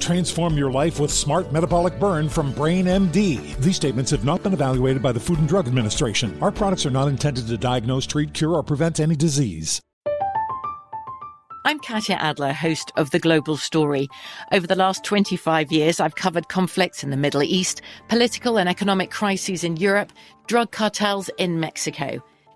Transform your life with Smart Metabolic Burn from Brain MD. These statements have not been evaluated by the Food and Drug Administration. Our products are not intended to diagnose, treat, cure, or prevent any disease. I'm Katya Adler, host of The Global Story. Over the last 25 years, I've covered conflicts in the Middle East, political and economic crises in Europe, drug cartels in Mexico.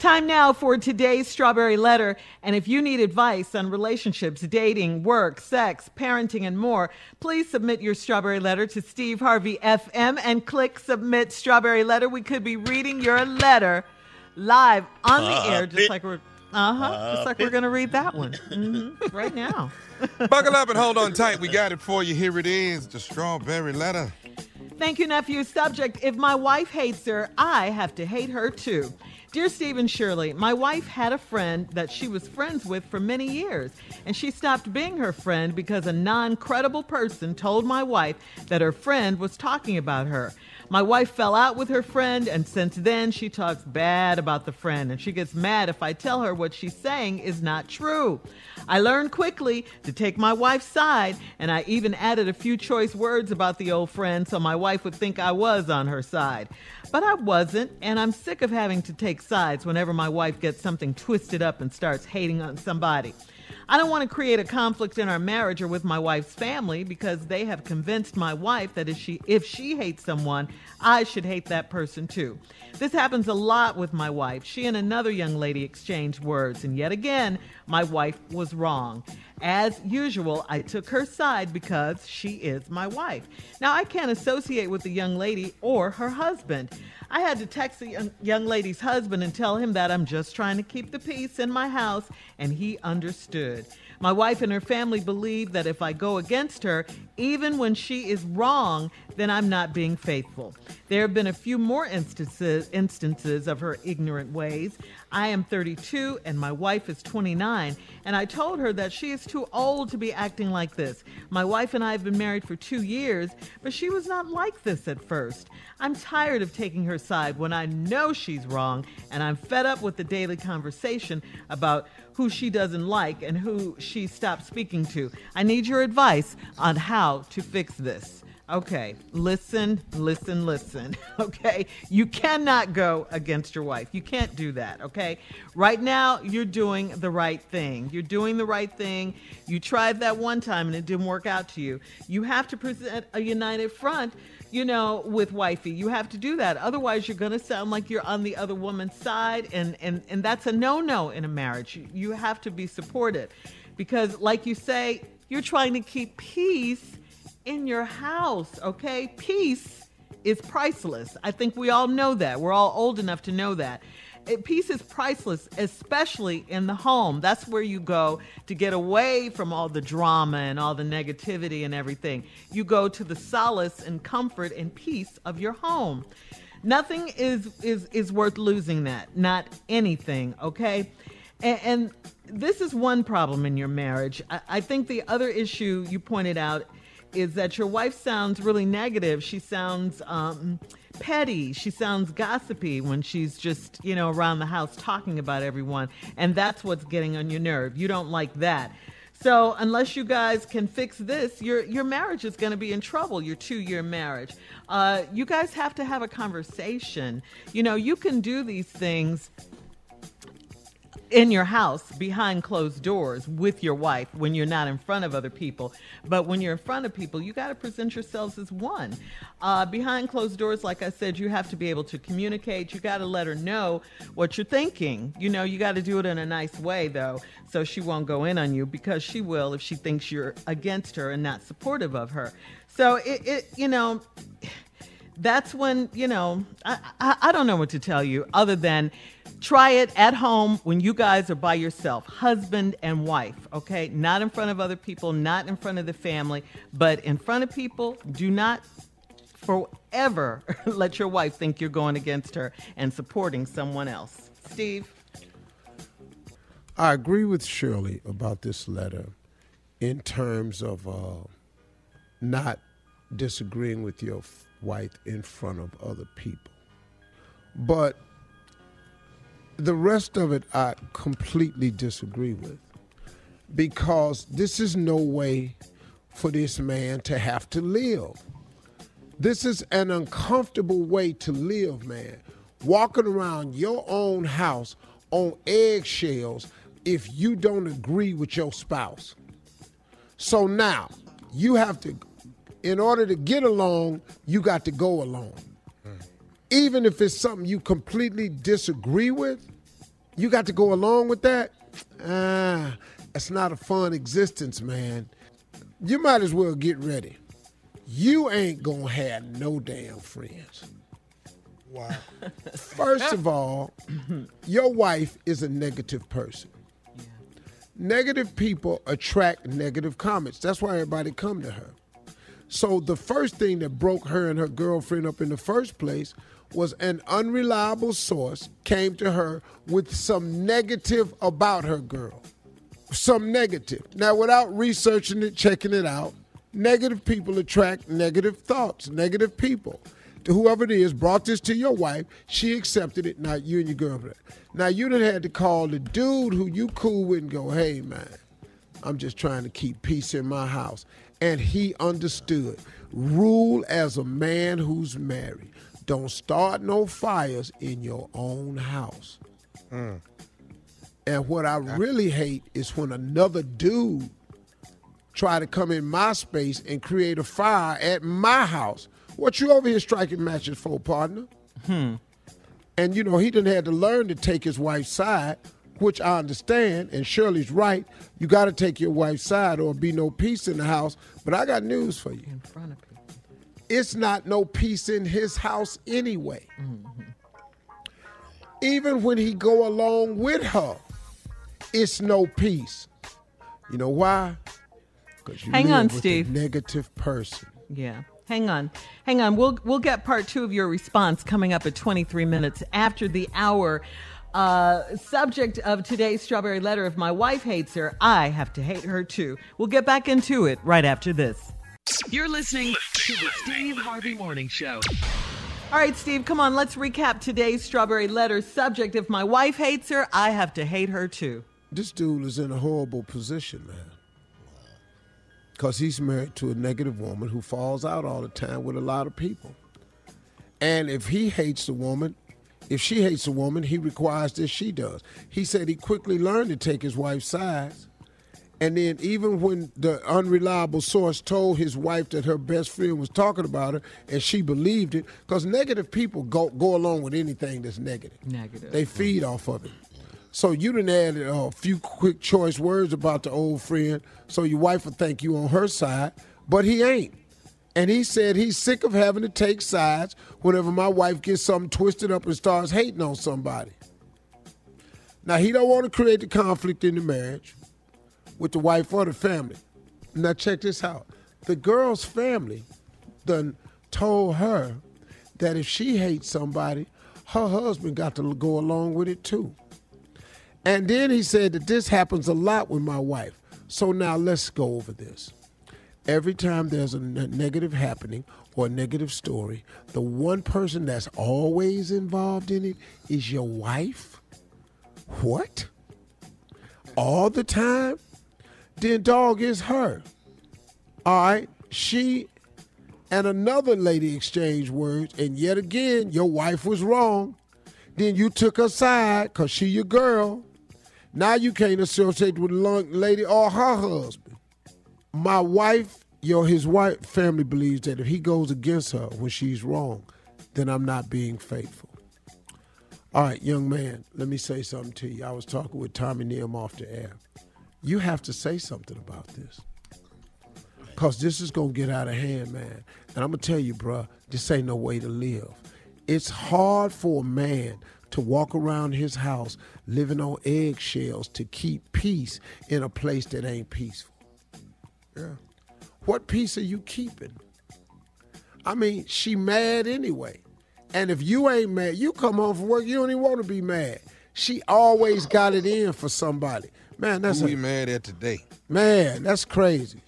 Time now for today's Strawberry Letter. And if you need advice on relationships, dating, work, sex, parenting, and more, please submit your Strawberry Letter to Steve Harvey FM and click Submit Strawberry Letter. We could be reading your letter live on the air, just like we're. Uh huh. Just like we're going to read that one mm-hmm, right now. Buckle up and hold on tight. We got it for you. Here it is the Strawberry Letter. Thank you, nephew. Subject If my wife hates her, I have to hate her too. Dear Stephen Shirley, my wife had a friend that she was friends with for many years, and she stopped being her friend because a non credible person told my wife that her friend was talking about her. My wife fell out with her friend, and since then she talks bad about the friend, and she gets mad if I tell her what she's saying is not true. I learned quickly to take my wife's side, and I even added a few choice words about the old friend so my wife would think I was on her side. But I wasn't, and I'm sick of having to take sides whenever my wife gets something twisted up and starts hating on somebody. I don't want to create a conflict in our marriage or with my wife's family because they have convinced my wife that if she if she hates someone, I should hate that person too. This happens a lot with my wife. She and another young lady exchanged words, and yet again, my wife was wrong. As usual, I took her side because she is my wife. Now, I can't associate with the young lady or her husband. I had to text the young, lady's husband and tell him that I'm just trying to keep the peace in my house, and he understood. My wife and her family believe that if I go against her, even when she is wrong, then I'm not being faithful. There have been a few more instances instances of her ignorant ways. I am 32 and my wife is 29, and I told her that she is too old to be acting like this. My wife and I have been married for 2 years, but she was not like this at first. I'm tired of taking her side when I know she's wrong, and I'm fed up with the daily conversation about who she doesn't like and who she stopped speaking to. I need your advice on how to fix this. Okay, listen, listen, listen. Okay, you cannot go against your wife. You can't do that. Okay, right now you're doing the right thing. You're doing the right thing. You tried that one time and it didn't work out to you. You have to present a united front you know, with wifey. You have to do that. Otherwise, you're going to sound like you're on the other woman's side, and and and that's a no-no in a marriage. You, you have to be supported, because, like you say, you're trying to keep peace in your house. Okay, peace is priceless. I think we all know that. We're all old enough to know that it, peace is priceless, especially in the home. That's where you go to get away from all the drama and all the negativity and everything. You go to the solace and comfort and peace of your home. Nothing is is is worth losing that. Not anything. Okay, and, and this is one problem in your marriage. I, I think the other issue you pointed out is that your wife sounds really negative. She sounds um, petty. She sounds gossipy when she's just, you know, around the house talking about everyone. And that's what's getting on your nerve. You don't like that. So unless you guys can fix this, your your marriage is going to be in trouble. Your two year marriage. Uh, you guys have to have a conversation. You know, you can do these things in your house behind closed doors with your wife when you're not in front of other people. But when you're in front of people, you got to present yourselves as one. Uh, behind closed doors, like I said, you have to be able to communicate. You got to let her know what you're thinking. You know, you got to do it in a nice way, though, so she won't go in on you because she will if she thinks you're against her and not supportive of her. So it, it you know that's when you know I, I, I don't know what to tell you other than try it at home when you guys are by yourself husband and wife okay? Not in front of other people not in front of the family but in front of people do not forever let your wife think you're going against her and supporting someone else. Steve? I agree with shirley about this letter in terms of uh, not disagreeing with your wife in front of other people. But the rest of it I completely disagree with because this is no way for this man to have to live. This is an uncomfortable way to live, man. Walking around your own house on eggshells if you don't agree with your spouse. So now you have to in order to get along, you got to go along. Even if it's something you completely disagree with, you got to go along with that. Ah, that's not a fun existence, man. You might as well get ready. You ain't gonna have no damn friends. Wow. First of all, your wife is a negative person. Yeah. Negative people attract negative comments. That's why everybody come to her. So the first thing that broke her and her girlfriend up in the first place was an unreliable source came to her with some negative about her girl. Some negative. Now, without researching it, checking it out, negative people attract negative thoughts, negative people. To whoever it is, brought this to your wife, she accepted it, not you and your girlfriend. Now, you done had to call the dude who you cool with and go, hey, man, I'm just trying to keep peace in my house and he understood. Rule as a man who's married. Don't start no fires in your own house. Mm. And what I really hate is when another dude try to come in my space and create a fire at my house. What you over here striking matches for, partner? Hmm. And you know, he didn't have to learn to take his wife's side which I understand, and Shirley's right. You got to take your wife's side or be no peace in the house. But I got news for you. In front of people. It's not no peace in his house anyway. Mm-hmm. Even when he go along with her, it's no peace. You know why? Because you hang on, Steve. negative person. Yeah. Hang on. Hang on. We'll we'll get part two of your response coming up at 23 minutes after the hour. Uh, subject of today's strawberry letter if my wife hates her, I have to hate her too. We'll get back into it right after this. You're listening to the Steve Harvey Morning Show. All right, Steve, come on. Let's recap today's strawberry letter subject. If my wife hates her, I have to hate her too. This dude is in a horrible position, man. Because he's married to a negative woman who falls out all the time with a lot of people. And if he hates the woman, if she hates a woman, he requires that she does. He said he quickly learned to take his wife's sides. And then even when the unreliable source told his wife that her best friend was talking about her and she believed it, because negative people go, go along with anything that's negative. Negative. They feed off of it. So you didn't add a few quick choice words about the old friend, so your wife would think you on her side, but he ain't. And he said he's sick of having to take sides whenever my wife gets something twisted up and starts hating on somebody. Now he don't want to create the conflict in the marriage with the wife or the family. Now check this out. The girl's family done told her that if she hates somebody, her husband got to go along with it too. And then he said that this happens a lot with my wife. So now let's go over this. Every time there's a negative happening or a negative story, the one person that's always involved in it is your wife. What? All the time? Then dog is her. All right. She and another lady exchanged words, and yet again, your wife was wrong. Then you took her side because she your girl. Now you can't associate with the lady or her husband. My wife, your his wife family believes that if he goes against her when she's wrong, then I'm not being faithful. All right, young man, let me say something to you. I was talking with Tommy Neum off the air. You have to say something about this. Cause this is gonna get out of hand, man. And I'm gonna tell you, bruh, this ain't no way to live. It's hard for a man to walk around his house living on eggshells to keep peace in a place that ain't peaceful. Yeah. What peace are you keeping? I mean, she mad anyway. And if you ain't mad, you come home from work, you don't even want to be mad. She always got it in for somebody. Man, that's Who a, we mad at today? Man, that's crazy.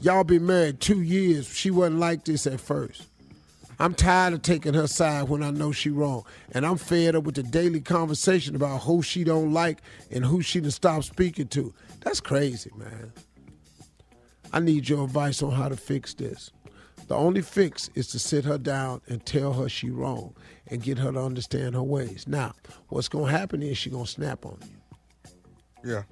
Y'all been married two years. She wasn't like this at first. I'm tired of taking her side when I know she wrong. And I'm fed up with the daily conversation about who she don't like and who she done stop speaking to. That's crazy, man. I need your advice on how to fix this. The only fix is to sit her down and tell her she wrong and get her to understand her ways. Now, what's gonna happen is she gonna snap on you. Yeah.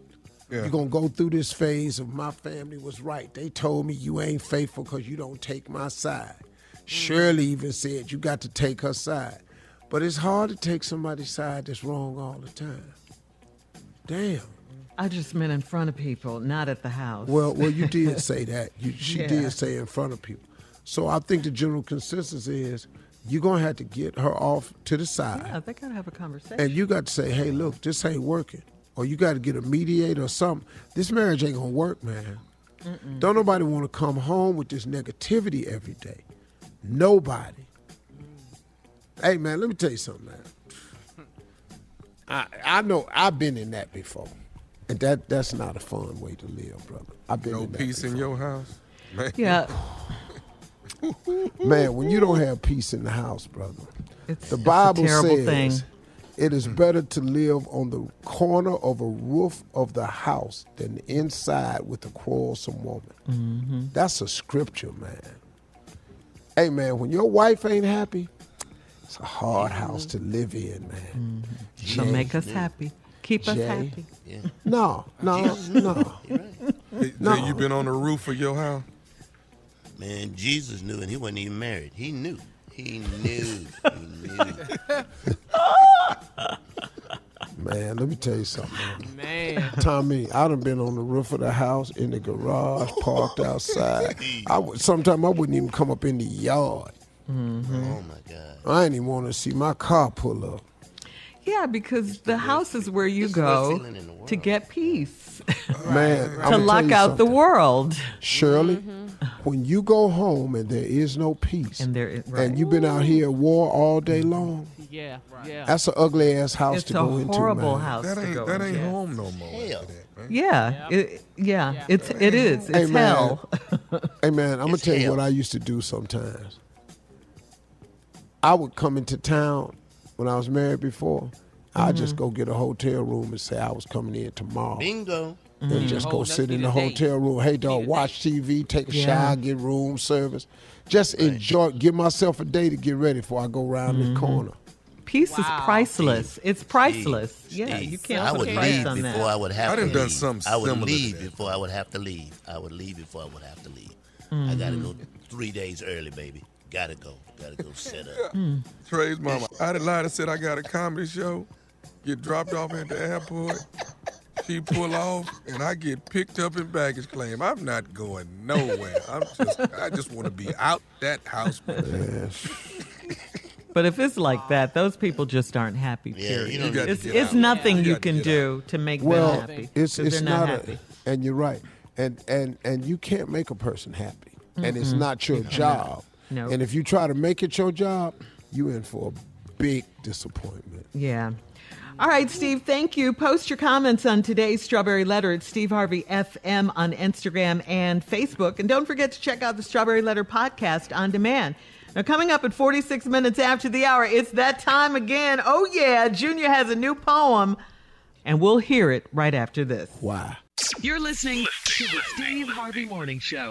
Yeah. You're gonna go through this phase of my family was right. They told me you ain't faithful because you don't take my side. Mm-hmm. Shirley even said you got to take her side. But it's hard to take somebody's side that's wrong all the time. Damn. I just meant in front of people, not at the house. Well, well, you did say that. You, she Yeah. did say in front of people. So I think the general consensus is you're gonna have to get her off to the side. yeah, they gotta have a conversation. And you got to say, hey, look, this ain't working. Or you got to get a mediator or something. This marriage ain't going to work, man. Don't nobody want to come home with this negativity every day. Nobody. Hey, man, let me tell you something, man. I, I know I've been in that before. And that that's not a fun way to live, brother. I've been No in that peace in your house? Man. yeah, Man, when you don't have peace in the house, brother, it's, the it's Bible a terrible says thing. It is hmm. better to live on the corner of a roof of the house than inside with a quarrelsome woman. Mm-hmm. That's a scripture, man. Hey, man, when your wife ain't happy, it's a hard mm-hmm. house to live in, man. She'll Jay. make us happy, keep us Jay. happy. No, no, no. Hey, No. Jay, you been on the roof of your house? Man, Jesus knew, and he wasn't even married. He knew. He knew. he knew. Man, let me tell you something, man. Man. Tommy, I done been on the roof of the house, in the garage, parked outside. I would sometimes I wouldn't even come up in the yard. Mm-hmm. Mm-hmm. Oh my God. I ain't even want to see my car pull up. Yeah, because the house is where you it's go feeling in the world. to get peace, Man, to lock out the world. Shirley, mm-hmm. When you go home and there is no peace, And there, right. and you've been out here at war all day long, Yeah, yeah. that's an ugly ass house it's to go into. It's a horrible man. house That to ain't go that ain't into. home no more. Hell. after that, man. Yeah, it, yeah, it's it is. It's Hey, man. hell. Hey man, I'm gonna It's tell you what I used to do sometimes. I would come into town when I was married before. I'd just Mm-hmm. go get a hotel room and say I was coming in tomorrow. Bingo. And just go Oh, sit in the the hotel room. Hey dog, Be the watch TV, take a Yeah. shower, get room service. Just enjoy give myself a day to get ready before I go around Mm-hmm. the corner. Peace is Wow. priceless. It's priceless. Steve, yeah, Steve, you can't I would a leave before that. I would have I to done leave. done something I would leave before I would have to leave. I would leave before I would have to leave. I Mm-hmm. gotta go three days early, baby. Gotta go. Gotta go set up. Mm. Trey's mama. I done lied and said I got a comedy show. Get dropped off at the airport. She pull off, and I get picked up in baggage claim. I'm not going nowhere. I'm just, I just want to be out that house. man. But if it's like that, those people just aren't happy. Yeah, you don't got it's it's out. nothing You you can get do to make Well, them happy. it's 'cause it's they're not, not, happy. a, and you're right, and and and you can't make a person happy, and it's not your job. No. And if you try to make it your job, you in for a big disappointment. Yeah. All right, Steve, thank you. Post your comments on today's Strawberry Letter at Steve Harvey FM on Instagram and Facebook. And don't forget to check out the Strawberry Letter podcast on demand. Now, coming up at 46 minutes after the hour, it's that time again. Oh, yeah, Junior has a new poem, and we'll hear it right after this. Why? You're listening to the Steve Harvey Morning Show.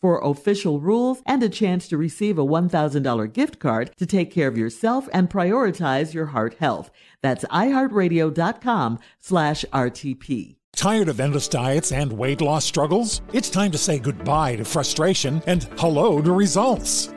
for official rules and a chance to receive a $1,000 gift card to take care of yourself and prioritize your heart health. That's iheartradio.com slash RTP. Tired of endless diets and weight loss struggles? It's time to say goodbye to frustration and hello to results.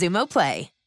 Xumo Play.